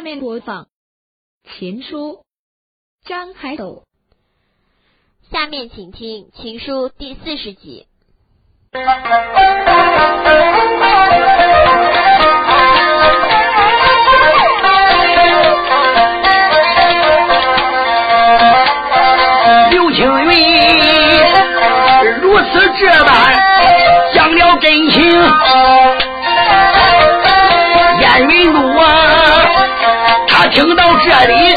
下面播放《情书》，张海斗。下面请听《情书》第四十集。刘青云如此这般讲了真情，燕云路啊，他听到这里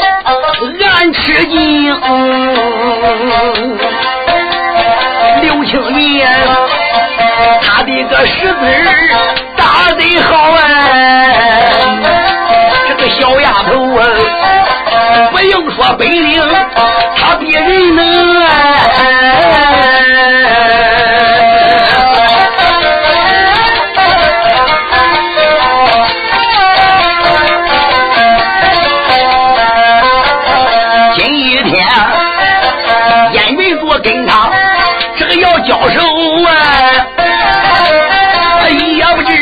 俺吃惊。刘青云他的个识字打得好啊，这个小丫头啊，不用说本领，他比人能交手啊，也不知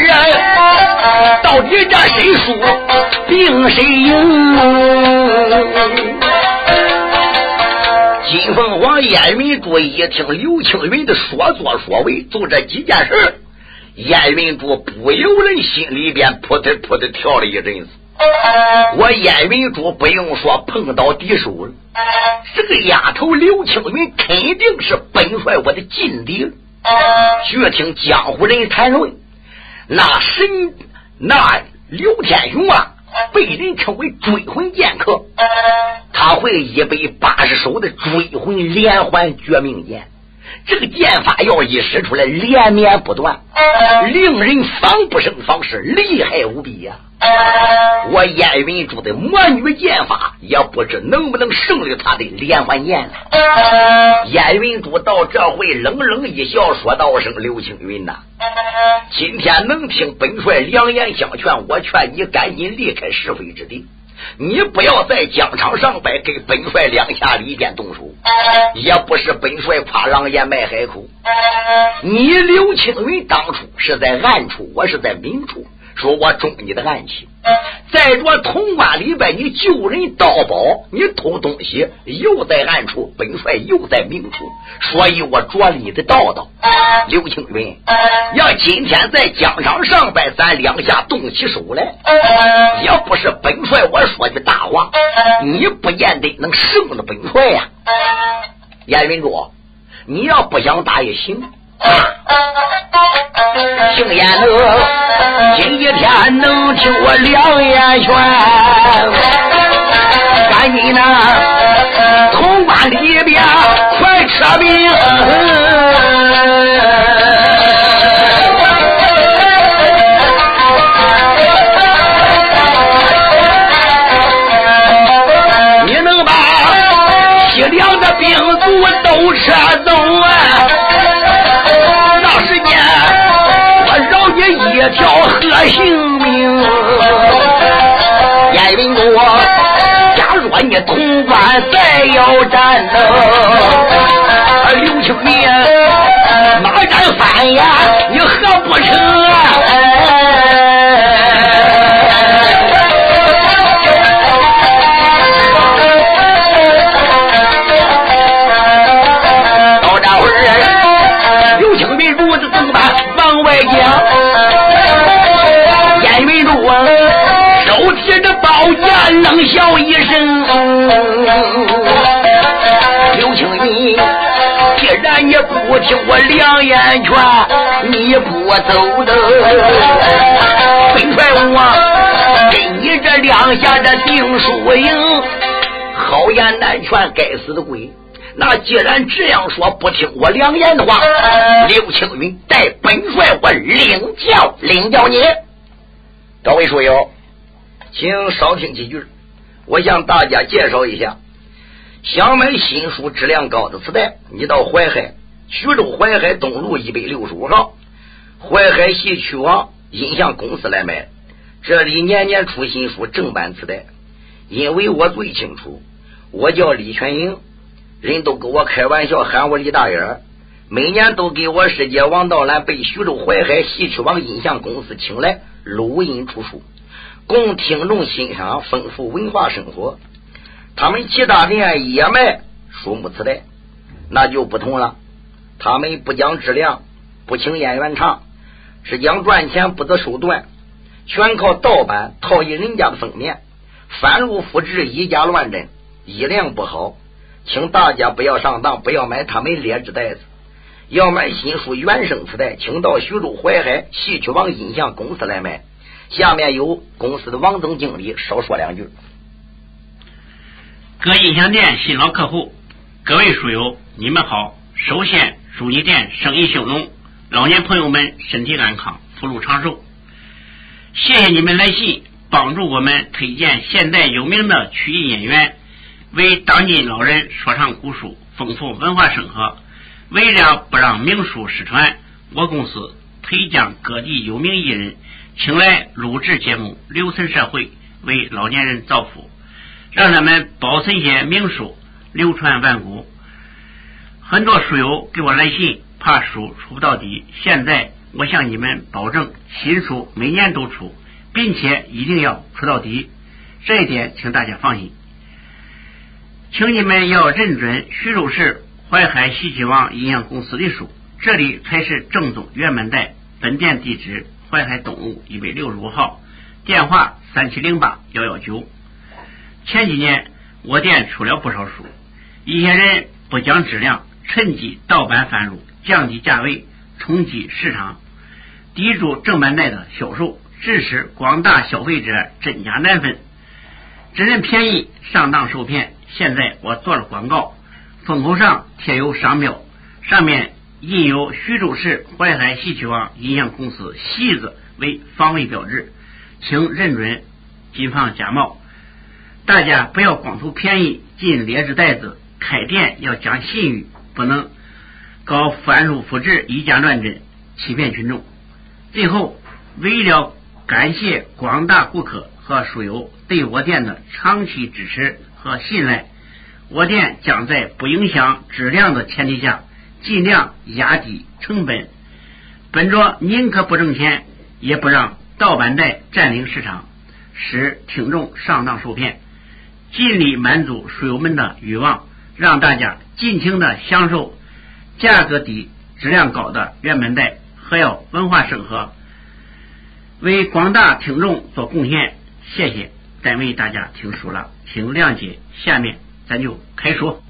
到底这谁输，定谁赢。金凤凰燕云柱一听刘青云的说作说为，就这几件事，燕云柱不由人心里边扑腾扑腾跳了一阵子。我燕云珠不用说碰到敌手了，这个丫头刘青云肯定是本帅我的劲敌。却听江湖人谈论，那神那刘天雄啊，被人称为追魂剑客，他会一百八十手的追魂连环绝命剑。这个剑法要一使出来，连绵不断，令人防不胜防，是厉害无比呀、我燕云珠的魔女剑法，也不知能不能胜了他的连环剑了。燕云珠到这会冷冷一笑，说道声：“刘青云呐，今天能听本帅良言相劝，我劝你赶紧离开是非之地。你不要在疆场上边给本帅两下里边动手，也不是本帅夸狼烟卖海口。你刘青云当初是在暗处，我是在明处。”说我中你的暗器，在这潼关里边，你救人盗宝，你偷东西，又在暗处，本帅又在明处，所以我着了你的道道。刘青云，要今天在疆场上边，咱两下动起手来，也不是本帅我说的大话，你不见得能胜了本帅呀。燕云柱，你要不想打也行。姓燕的，今一天能听我两言劝，赶紧呐，潼关里边快撤兵。你能把西凉的兵卒都撤走条何性命。燕云哥，假若你潼关再要战斗，刘青云哪敢反呀，你何不成提着宝剑，冷笑一声。刘青云，既然你不听我良言劝，你不走的，本帅我跟你这两下这定输赢，好言难劝，该死的鬼！那既然这样说，不听我良言的话，刘青云带本帅我领教领教你。各位书友，请少听几句，我向大家介绍一下。想买新书质量高的磁带，你到淮海徐州淮海东路一百六十五号淮海戏曲网音像公司来买。这里年年出新书正版磁带，因为我最清楚，我叫李全英。人都跟我开玩笑，喊我李大眼。每年都给我师姐王道兰被徐州淮海戏曲网音像公司请来录音出书。供听众欣赏丰富文化生活。他们其他店也卖书目磁带，那就不同了。他们不讲质量，不请演员唱，只讲赚钱不择手段，全靠盗版套印人家的封面，翻录复制，以假乱真，衣量不好。请大家不要上当，不要买他们劣质袋子。要买新书原声磁带，请到徐州淮海戏曲王音像公司来买。下面由公司的王总经理少说两句。各音响店新老客户，各位书友，你们好！首先祝你店生意兴隆，老年朋友们身体安康，福禄长寿。谢谢你们来信，帮助我们推荐现代有名的曲艺演员。为当今老人说唱古书，丰富文化生活。为了不让名书失传，我公司推将各地有名艺人请来录制节目，留存社会，为老年人造福，让他们保存些名书，流传万古。很多书友给我来信，怕书出不到底。现在我向你们保证，新书每年都出，并且一定要出到底。这一点，请大家放心。请你们要认准徐州市淮海戏曲网音像公司的书，这里才是正宗原版带。本店地址：淮海东路一百六十五号，电话三七零八幺幺九。前几年我店出了不少书，一些人不讲质量，趁机盗版贩入，降低价位，冲击市场，抵住正版带的销售，致使广大消费者真假难分，只认便宜，上当受骗。现在我做了广告，封口上贴有商标，上面印有徐州市淮海戏曲网音像公司“戏”字为防伪标志，请认准，谨防假冒。大家不要光图便宜进劣质袋子，开店要讲信誉，不能搞翻录复制、以假乱真，欺骗群众。最后，为了感谢广大顾客和书友对我店的长期支持。和信赖，我店将在不影响质量的前提下，尽量压低成本，本着宁可不挣钱，也不让盗版带占领市场，使听众上当受骗，尽力满足书友们的欲望，让大家尽情的享受价格低、质量高的原版带，还要文化生活，为广大听众做贡献。谢谢。单位大家听书了，请谅解。下面咱就开说。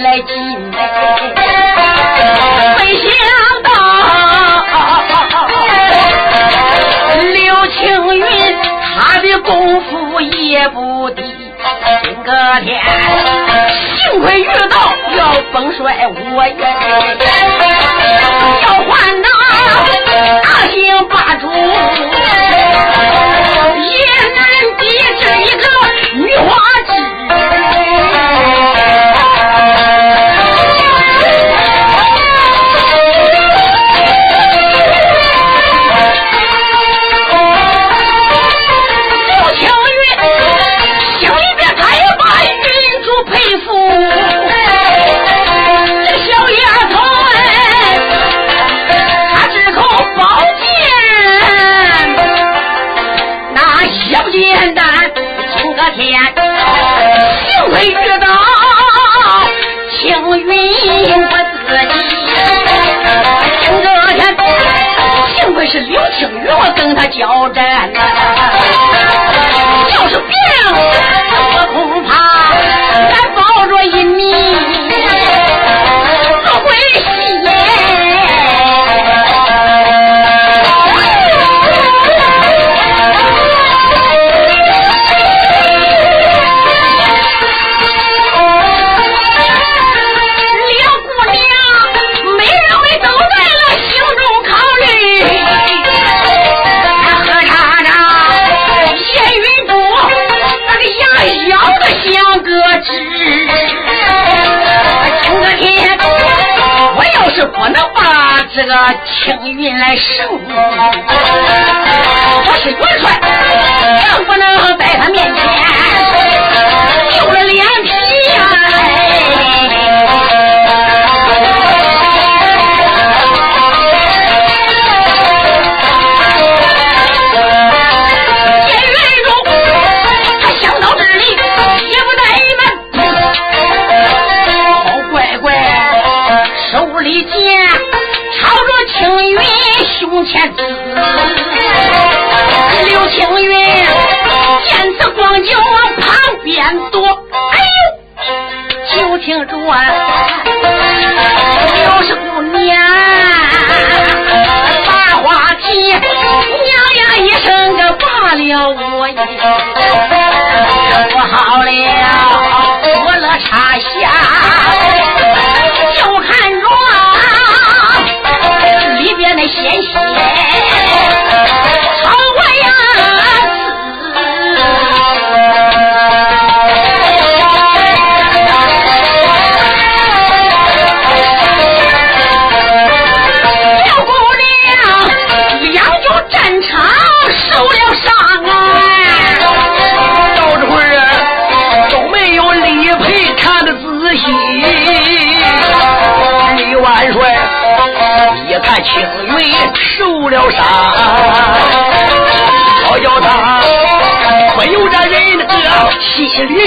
来进，没想到刘青云他的功夫也不低。今个天，幸亏遇到要崩摔我也要换那大兴霸主，也难抵这一个女花昨天幸亏遇到青云我自己，这天幸亏是刘青云我跟他交战，要是病，我恐怕俺抱着一。这个青云来胜，我是元帅，更不能在他面前前。刘青云见此光景往旁边躲，哎呦，就听着刘氏姑娘把话题，娘呀一声个罢了我也不好了，我了插下，的鲜血朝我呀小姑娘一样就战场受了伤啊！到这会儿啊，都没有李培看的仔细。李万帅一看青云受了伤，好叫他不由这人的心里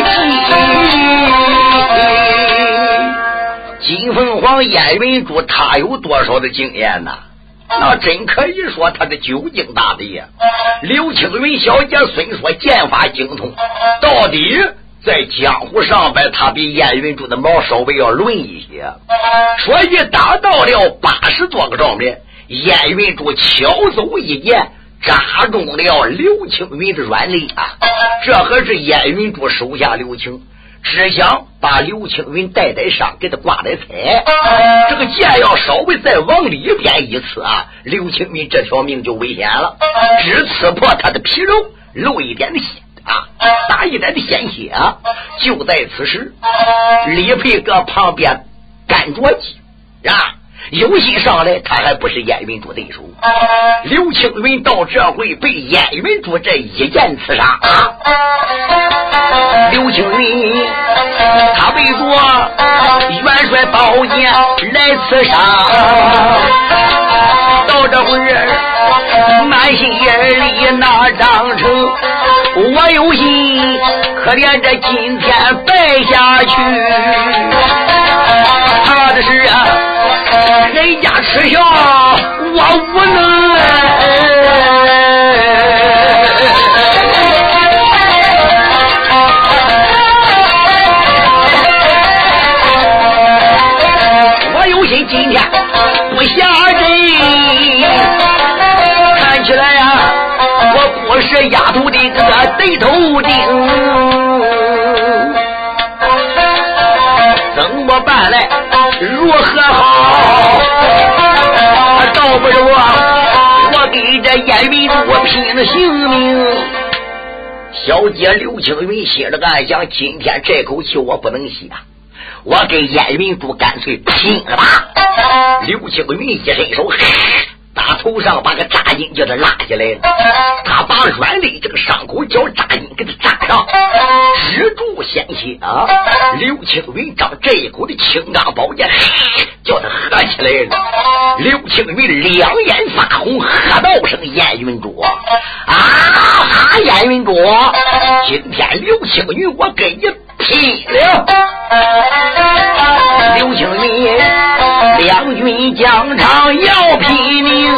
急。金凤凰燕云珠，他有多少的经验呐？那真可以说他是久经大敌呀。刘青云小姐虽说剑法精通，到底在江湖上边，他比燕云珠的毛稍微要论一些。所以打到了八十多个照面，燕云珠巧走一剑，扎中了刘青云的软肋啊！这可是燕云珠手下留情。只想把刘青云带带上，给他挂带彩。这个剑要稍微再往里边一刺啊，刘青云这条命就危险了，只刺破他的皮肉，露一点的血啊，打一点的鲜血啊。就在此时，李培搁旁边干着急啊。有心上来，他还不是燕云珠对手。刘青云到这回被燕云珠这一剑刺杀啊！刘青云他背着元帅宝剑来刺杀，到这会儿，满心眼里那张成，我有心，可怜这今天败下去。人家耻笑我无能，我有心今天不下坠。看起来呀，我不是丫头的这个对头。不是我给这燕云我拼了性命。小姐刘青云心里暗想：今天这口气我不能吸啊！我给燕云珠干脆拼了吧！刘青云一伸手，打头上把个扎金叫他拉下来了。他把软肋这个伤口叫扎金给他扎上，止住鲜血啊！刘青云将这一口的青钢宝剑叫他喝起来了。刘青云两眼发红，喝道声：“燕云珠啊，哈燕云珠，今天刘青云我跟你拼了！”刘青云，两军疆场要拼命。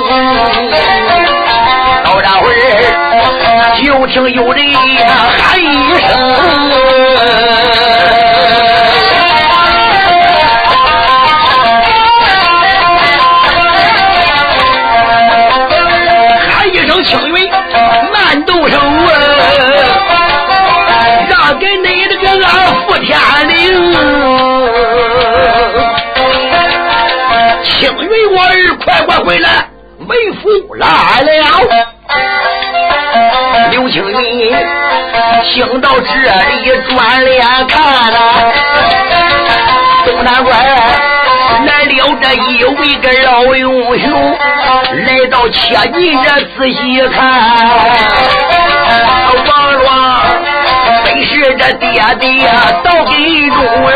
到这会儿，就听有人喊一声：“喊一声青云，慢动手青云，我儿。”快快回来！为父来了。刘青云听到这里，转脸看了东南关来了这一位个老英雄，来到切近这仔细看，王庄本是这爹爹到给中了。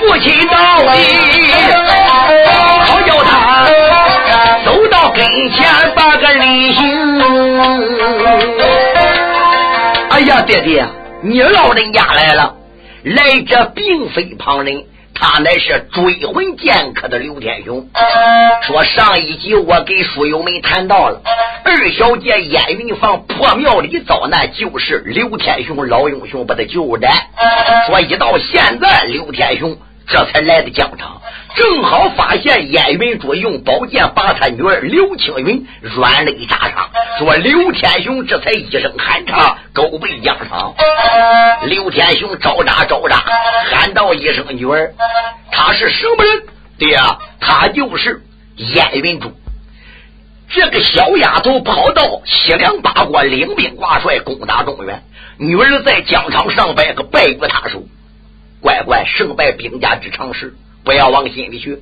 父亲到底，好叫他走到跟前把个礼行。哎呀，爹爹，你老人家来了，来者并非旁人。他乃是追魂剑客的刘天雄。说上一集我给书友们谈到了二小姐燕云房破庙里遭难，就是刘天雄老英雄把他救的。说一到现在，刘天雄这才来的疆场。正好发现燕云珠用宝剑把他女儿刘青云软肋扎伤，说刘天雄这才一声喊唱，狗背疆场。刘天雄招扎招扎，喊道一声：“女儿，他是什么人？”爹，他就是燕云珠。这个小丫头跑到西凉八国领兵挂帅攻打中原，女儿在疆场上败个败于他手，乖乖胜败兵家之常事。不要往心里去，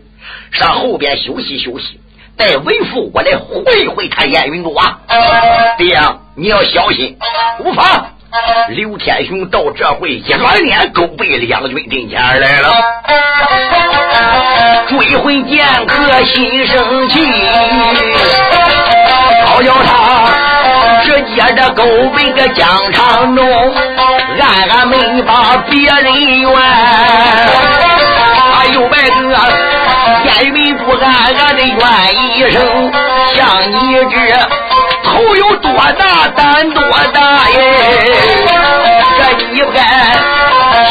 上后边休息休息。待为父我来会会他燕云珠啊！爹，你要小心，无妨。刘天雄到这回一转脸，勾背两军阵前来了。追魂剑客心生气，嘲笑他直接这勾背个疆场中，暗暗没把别人怨。又拜个燕云不暗暗的怨一声，像你这头有多大胆多大耶？这你不该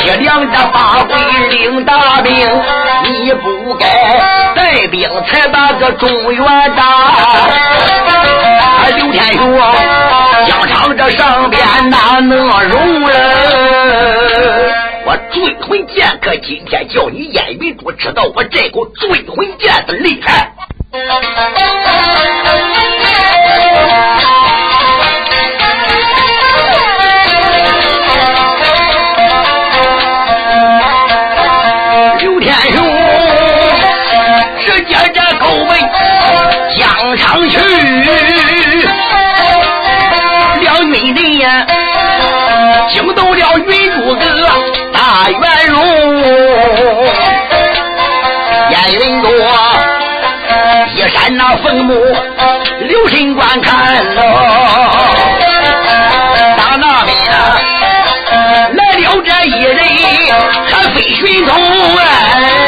铁两这八鬼领大兵，你不该带兵才把个中原打。刘天雄，疆场这上边哪能容了？我追魂剑客今天叫你燕云珠知道我这口追魂剑的厉害。刘天雄直接这狗门疆场去，两军人呀。惊动了云白如烟云多，一山那坟墓留神观看喽。到那边来了这一人，他非寻同哎。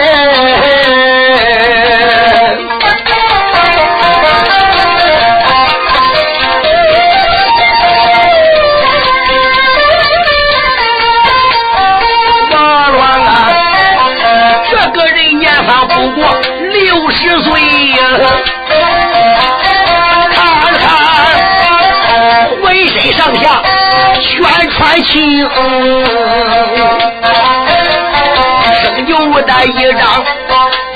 不过六十岁呀。看看浑身上下全穿青，生就的一张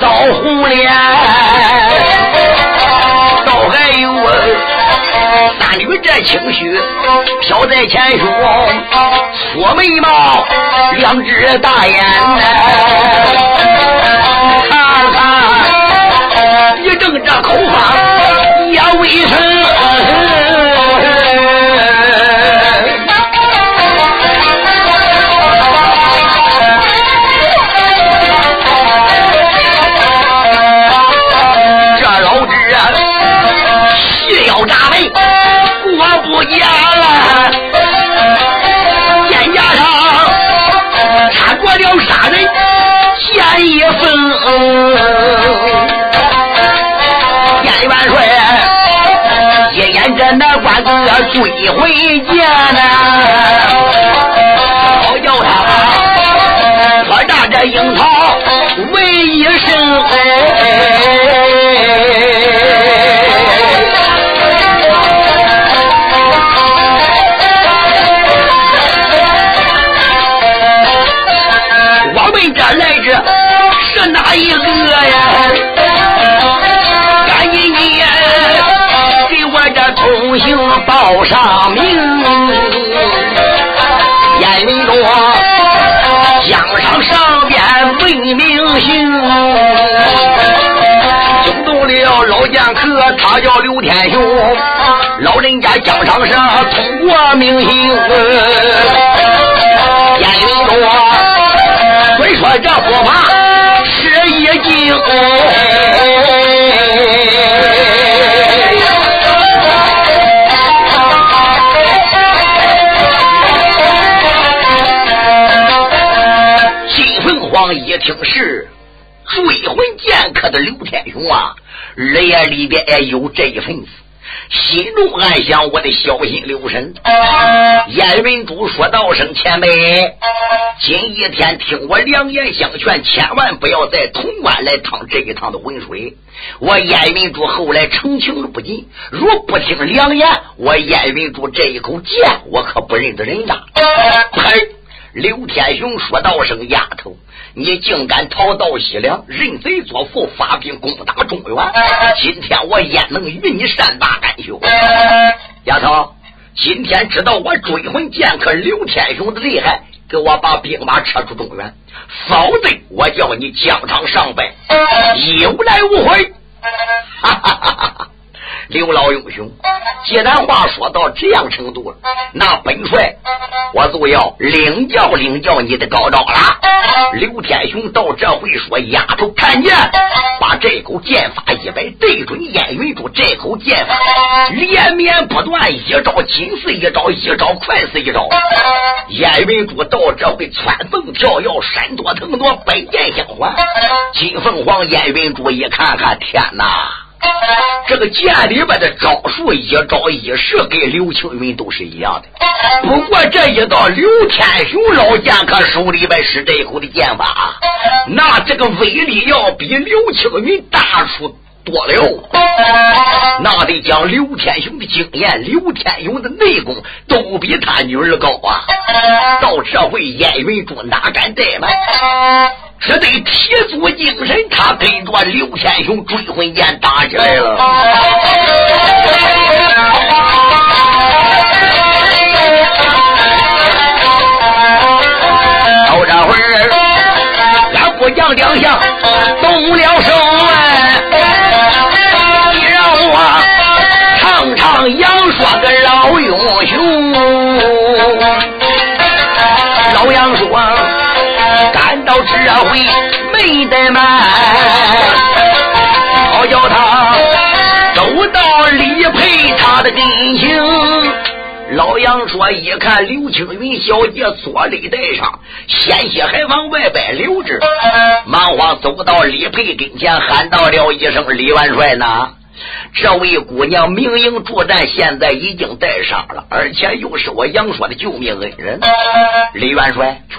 枣红脸，倒还有啊。三缕这青须飘在前胸，锁眉毛，两只大眼，看正这口方也未成。追回见呐，好叫他拖大这樱桃为一生。我们这来者是哪一通行报上名，严云多江上上边为名姓，惊动了老剑客，他叫刘天雄，老人家江上上通过名行，严云多虽说这佛法是一王。一听是追魂剑客的刘天雄啊，耳眼里边也有这一份子，心中暗想：我的小心留神。燕云珠说道声前辈，今一天听我良言相劝，千万不要在潼关来趟这一趟的浑水。我燕云珠后来澄清了不紧，若不听良言，我燕云珠这一口剑，我可不认得人呐。呸！刘天雄说道声丫头。你竟敢逃到西凉，认贼作父，发兵攻打中原！今天我焉能与你善罢甘休？丫头，今天知道我追魂剑客刘天雄的厉害，给我把兵马撤出中原，否则我叫你疆场上拜，有来无回！哈哈！刘老英雄，既然话说到这样程度了，那本帅我就要领教领教你的高招了。刘天雄到这回说：“丫头，看见，把这口剑法一摆，对准燕云珠这口剑法，连绵不断，一招紧似一招，一招快似一招。燕云珠到这回窜蹦跳跃，闪躲腾挪，百剑相还。金凤凰燕云珠一看看，天哪！”这个剑里边的招数一招一式，跟刘青云都是一样的。不过这一道刘天雄老剑客手里边使这一口的剑法，那这个威力要比刘青云大出多了。那得讲刘天雄的经验，刘天雄的内功都比他女儿高啊。到这会燕云珠哪敢怠慢？只得提足精神，他跟着刘天雄追魂剑打起来了。到这会儿，俺不讲两相动了手哎，这回没得卖，好叫他走到李佩他的跟前。老杨说：“一看刘青云小姐左肋带上，鲜血还往外边流着，忙慌走到李佩跟前，喊到了一声：‘李元帅呢？’这位姑娘明营助战，现在已经带伤了，而且又是我杨说的救命恩人。李元帅，去，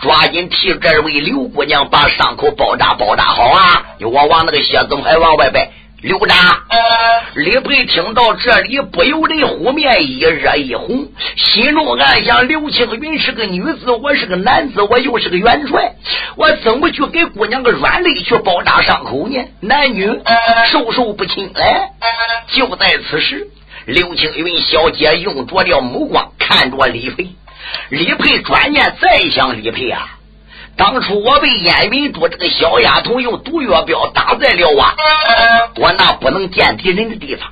抓紧替这位刘姑娘把伤口包扎包扎好啊！你我往那个血怎么还往外边？”刘达，李培听到这里，不由得虎面一热一红，心中暗想：刘青云是个女子，我是个男子，我又是个元帅，我怎么去给姑娘个软肋去包扎伤口呢？男女授受不亲哎！就在此时，刘青云小姐用着了目光看着李培，李培转念再想，李培啊。当初我被燕云珠这个小丫头用毒药镖打在了啊，我那不能见敌人的地方。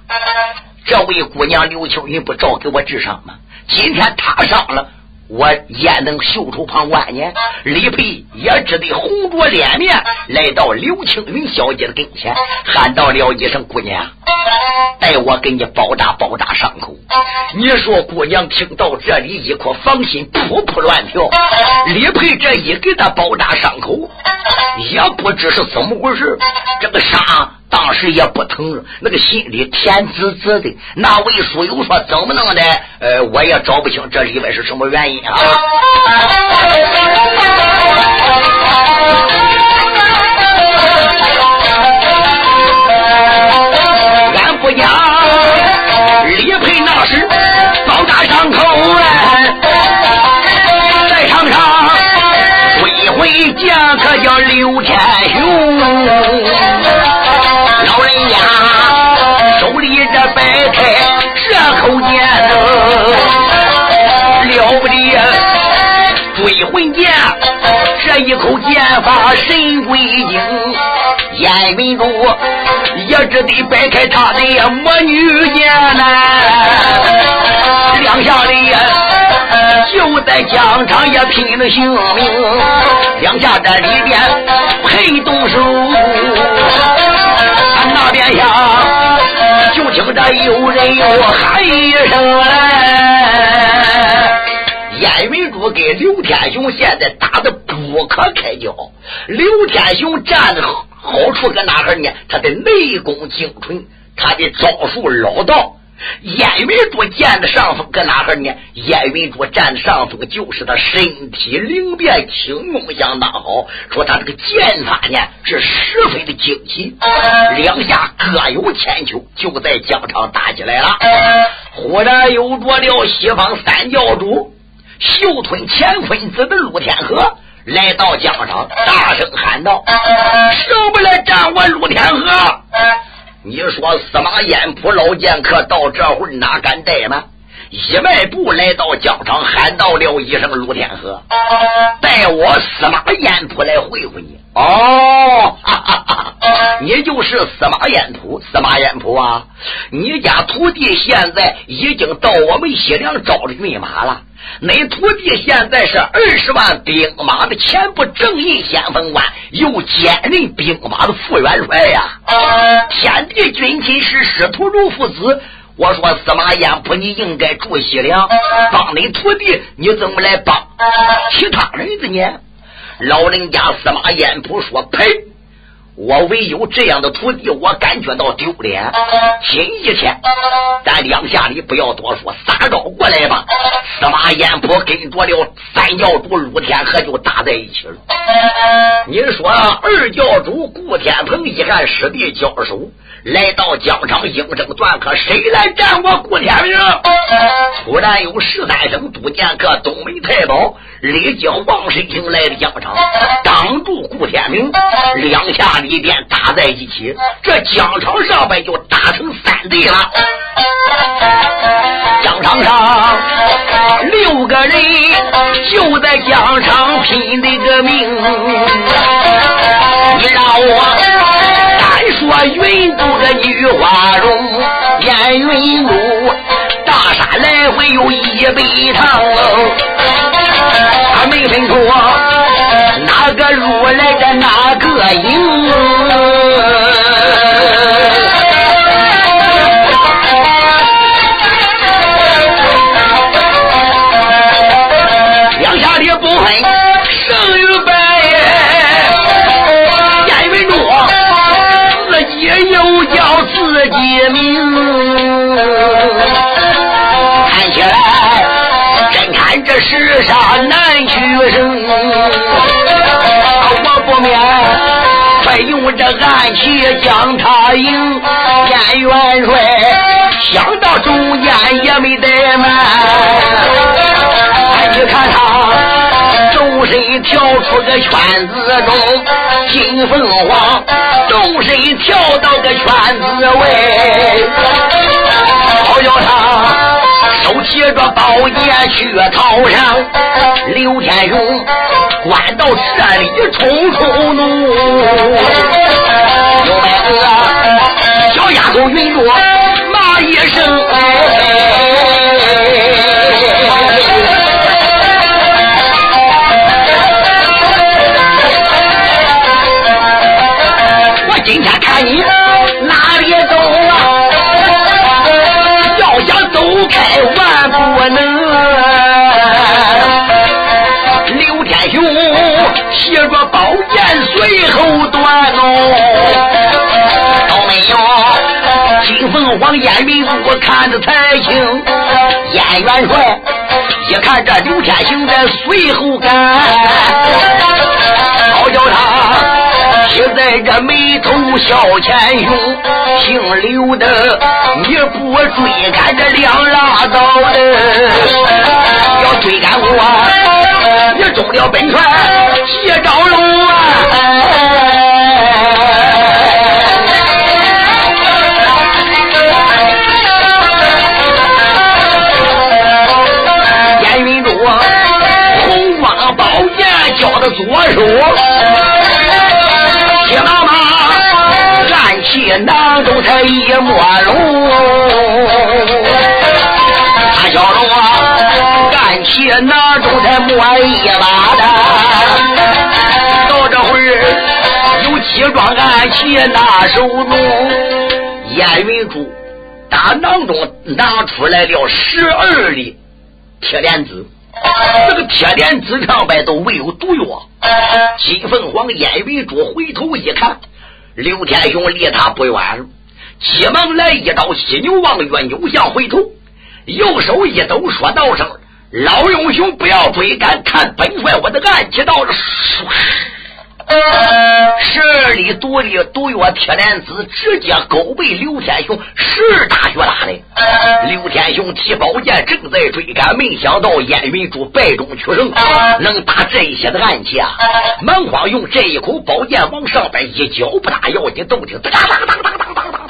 这位姑娘刘秋云不照给我治伤吗？今天她伤了。我焉能袖手旁观呢？李佩也只得红着脸面来到刘青云小姐的跟前，喊道了一声：“姑娘，带我给你包扎包扎伤口。”你说，姑娘听到这里，一颗芳心扑扑乱跳。李佩这一给她包扎伤口，也不知是怎么回事，这个伤。当时也不疼，那个心里甜滋滋的。那位书友说：“怎么弄的？呃，我也找不清这里边是什么原因啊。”俺不讲，李培那时包扎伤口嘞，在场上追回剑可叫刘天雄。摆开这口剑，了不得！追魂剑，这一口剑法神鬼精。燕云珠也只得摆开他的魔女剑呐，两下里就在疆场也拼了性命，两下这里边配燕云珠跟刘天雄现在打的不可开交。刘天雄站的好处搁哪哈呢？他的内功精纯，他的招数老道。燕云珠占的上风搁哪哈呢？燕云珠占的上风就是他身体灵便，轻功相当好。说他这个剑法呢是十分的精细，两下各有千秋，就在疆场打起来了。忽然又着了西方三教主秀吞乾坤子的陆天河来到江上，大声喊道：“谁不来战我陆天河！”你说司马彦普老剑客到这会儿哪敢怠慢？一迈步来到江上，喊到了一声：“陆天河，带我司马彦普来会会你。”哦，哈哈哈，你就是司马彦普，司马彦普啊！你家徒弟现在已经到我们西凉招了骏马了。恁徒弟现在是二十万兵马的前部正印先锋官，又兼任兵马的副元帅呀！天地军亲是师徒如父子。我说司马彦普，你应该住西凉，帮你徒弟，你怎么来帮其他人的呢？老人家司马彦普说：“呸！”我唯有这样的徒弟，我感觉到丢脸。今一天，咱两下里不要多说，撒招过来吧。司马彦普跟着了三教主陆天河就打在一起了。你说二教主顾天鹏一看师弟交手，来到疆场应征断客，谁来战我顾天明？突然有十三声督剑客东门太保立即晃身行来的疆场，挡住顾天明，两下里。一边打在一起，这疆场上边就打成三队了。疆场上六个人就在疆场拼那个命。你让我单说云都的女花容，烟云路大山来回有一百趟，没分出。哪个入来的哪个赢？暗器将他迎，燕元帅想到中间也没怠慢。你看他纵身跳出个圈子中，金凤凰纵身跳到个圈子外，好叫他。手提着宝剑去讨上，刘天雄关到这里冲冲怒，小丫头云朵骂一声，我今天看你。能！刘天雄携着宝剑随后断哦，都没有金凤凰燕云我看得才清。燕元帅一看这刘天雄在随后赶，好叫他。就在这眉头笑前胸，姓刘的，你不追赶这两拉倒的，要追赶我，你中了本船谢兆龙啊！燕云柱，红光宝剑交的左手。急忙忙，暗器囊中才一摸龙，大小龙啊，暗器囊中才摸一把的。到这会儿，有七桩暗器拿手中，燕云珠打囊中拿出来了十二粒铁莲子。这个铁链子上边都没有毒药。金凤凰、眼为珠回头一看，刘天雄离他不远了，急忙来一刀，犀牛望月，扭向回头，右手一抖，说道声：“老英雄，不要追赶，看本帅我的暗器到了。”十二里毒的毒药铁链子直接勾背刘天雄十大血打的。刘天雄提宝剑正在追赶，没想到燕云珠败中取胜，能打这些的暗器啊！蛮荒用这一口宝剑往上边一脚，不打要紧，动听当当当当当当当。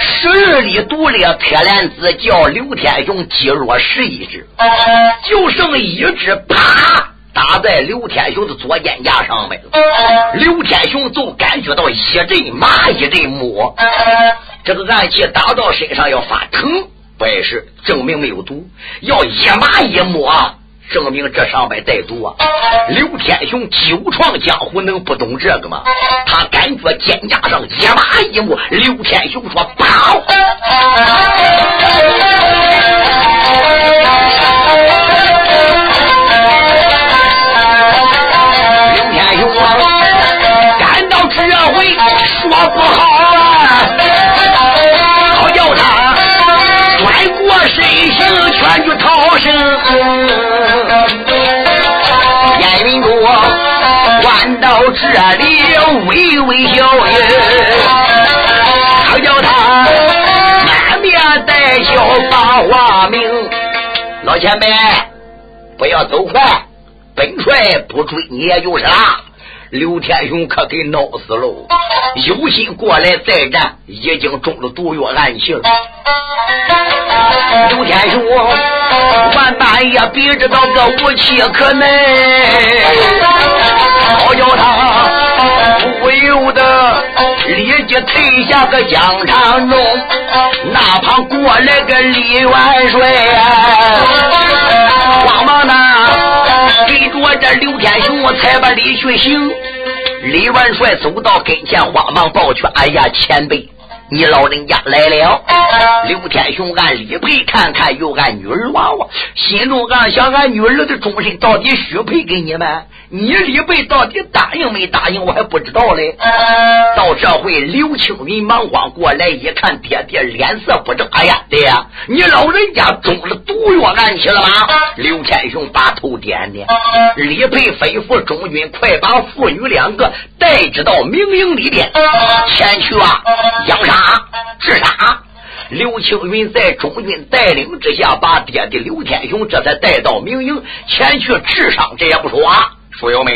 十二里毒的铁链子叫刘天雄击落十一只，就剩一只，啪！打在刘天雄的左肩胛上面，刘天雄就感觉到一阵麻一阵木，这个暗器打到身上要发疼，不碍事证明没有毒；要一麻一木，证明这上边带毒啊！刘天雄久闯江湖，能不懂这个吗？他感觉肩胛上一麻一木，刘天雄说：“跑！”说不好啊！好叫他转过身形，全去逃生。燕云珠弯到这里，微微笑意，好叫他满面带笑把话明。老前辈，不要走快，本帅不追你也就是啦。刘天雄可给闹死喽！有心过来再战，已经中了毒药暗器了。刘天雄万般也比知道个武器可耐，好叫他不由得立即退下个疆场中。那旁过来个李元帅，这刘天雄才把李去行。李元帅走到跟前，慌忙抱拳：“哎呀，前辈，你老人家来了。”刘天雄按李培看看，又按女儿娃娃，心中暗想：俺女儿的终身到底许配给你们？你李贝到底答应没答应？我还不知道嘞。到这会，刘青云忙慌过来一看，爹爹脸色不正。哎呀，爹，你老人家中了毒如约案起了吗？刘天雄把头点点，李培吩咐中军快把父女两个带至到明营里边，前去啊，养杀、治杀。刘青云在中军带领之下，把爹爹刘天雄这才带到明营前去治伤。这也不说啊，书友们，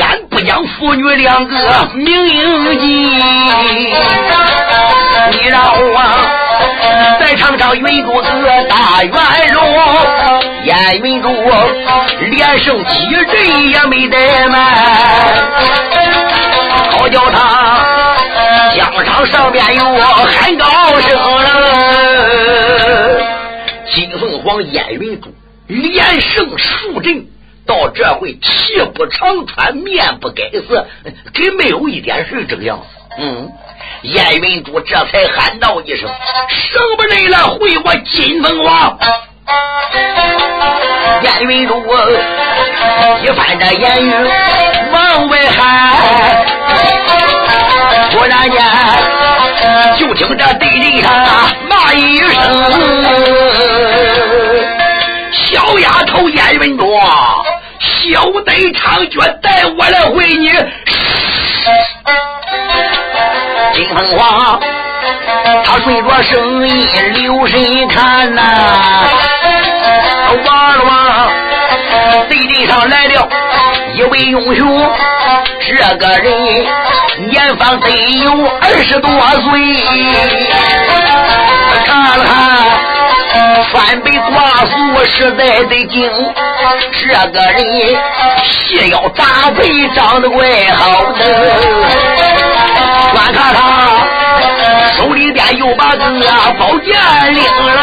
俺不讲父女两个明营进，你让我再唱唱云都个大元荣，燕云都连胜几阵也没怠慢，好叫他。疆场上边有我喊高声了，金凤凰燕云珠连胜数阵，到这回气不长喘，面不改色，跟没有一点事这个样子。嗯，燕云珠这才喊道一声：“什么人来回我金凤凰？”燕云珠一翻着言语往外喊。突然间，就听这地里上骂一声：“小丫头燕云多，小得长脚，带我来回你。”金凤凰，他顺着声音留神看呐，英雄，这个人。年方得有二十多岁，看了看川北寡妇实在得精，这个人细腰扎背长得怪好的，观看他手里边有把个宝剑领了。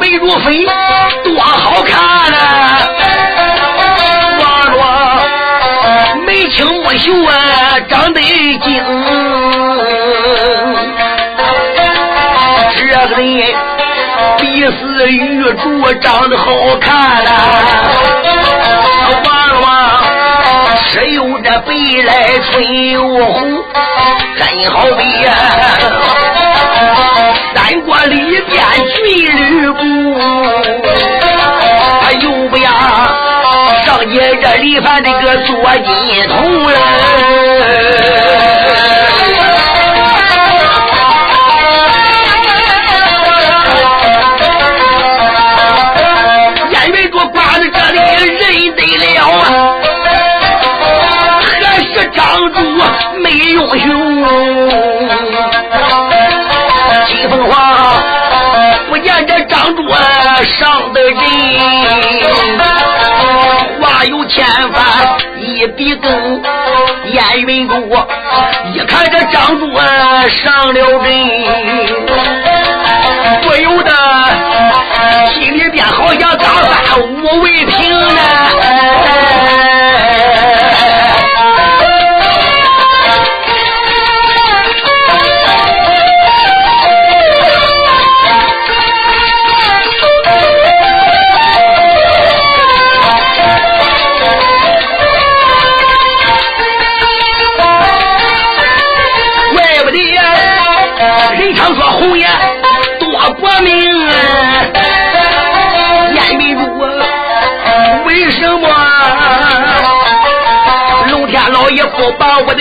白如飞多好看啊！望着眉清目秀啊，长得精。这个人鼻似玉珠，长得好看啊！望望是有这白来春又红，真好比呀！三国里边军吕布，他又不要上街这里边那个做金童了。上了阵，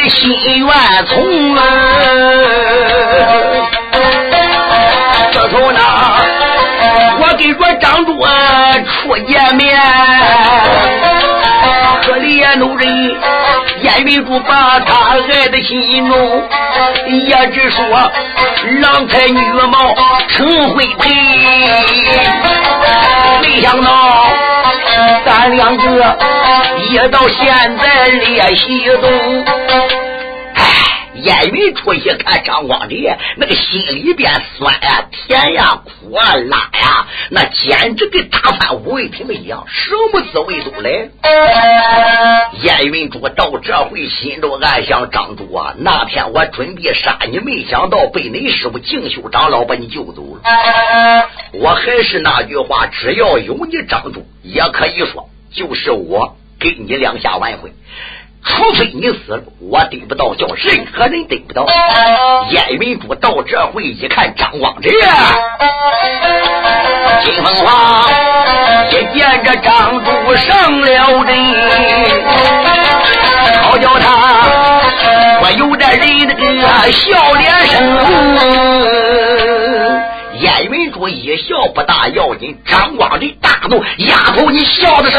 心愿从啊！自从那我跟着张卓初见面，可怜奴人燕云珠把他爱在心中，也只说郎才女貌成婚配，没想到咱两个。也到现在练习中，燕云出去看张光烈，那个心里边酸呀、甜呀、苦啊、辣呀，那简直跟打翻五味瓶一样，什么滋味都来。燕云珠到这回心中暗想：张珠啊，那天我准备杀你，没想到被你师傅敬修长老把你救走了。我还是那句话，只要有你张珠，也可以说就是我。给你两下挽回。除非你死了，我得不到，叫任何人得不到。燕云珠到这回一看张光哲，金凤凰一见这张柱上了阵，好叫他我有点人的个笑脸生。燕云珠一笑不大要紧，张光的大怒，丫头你笑的什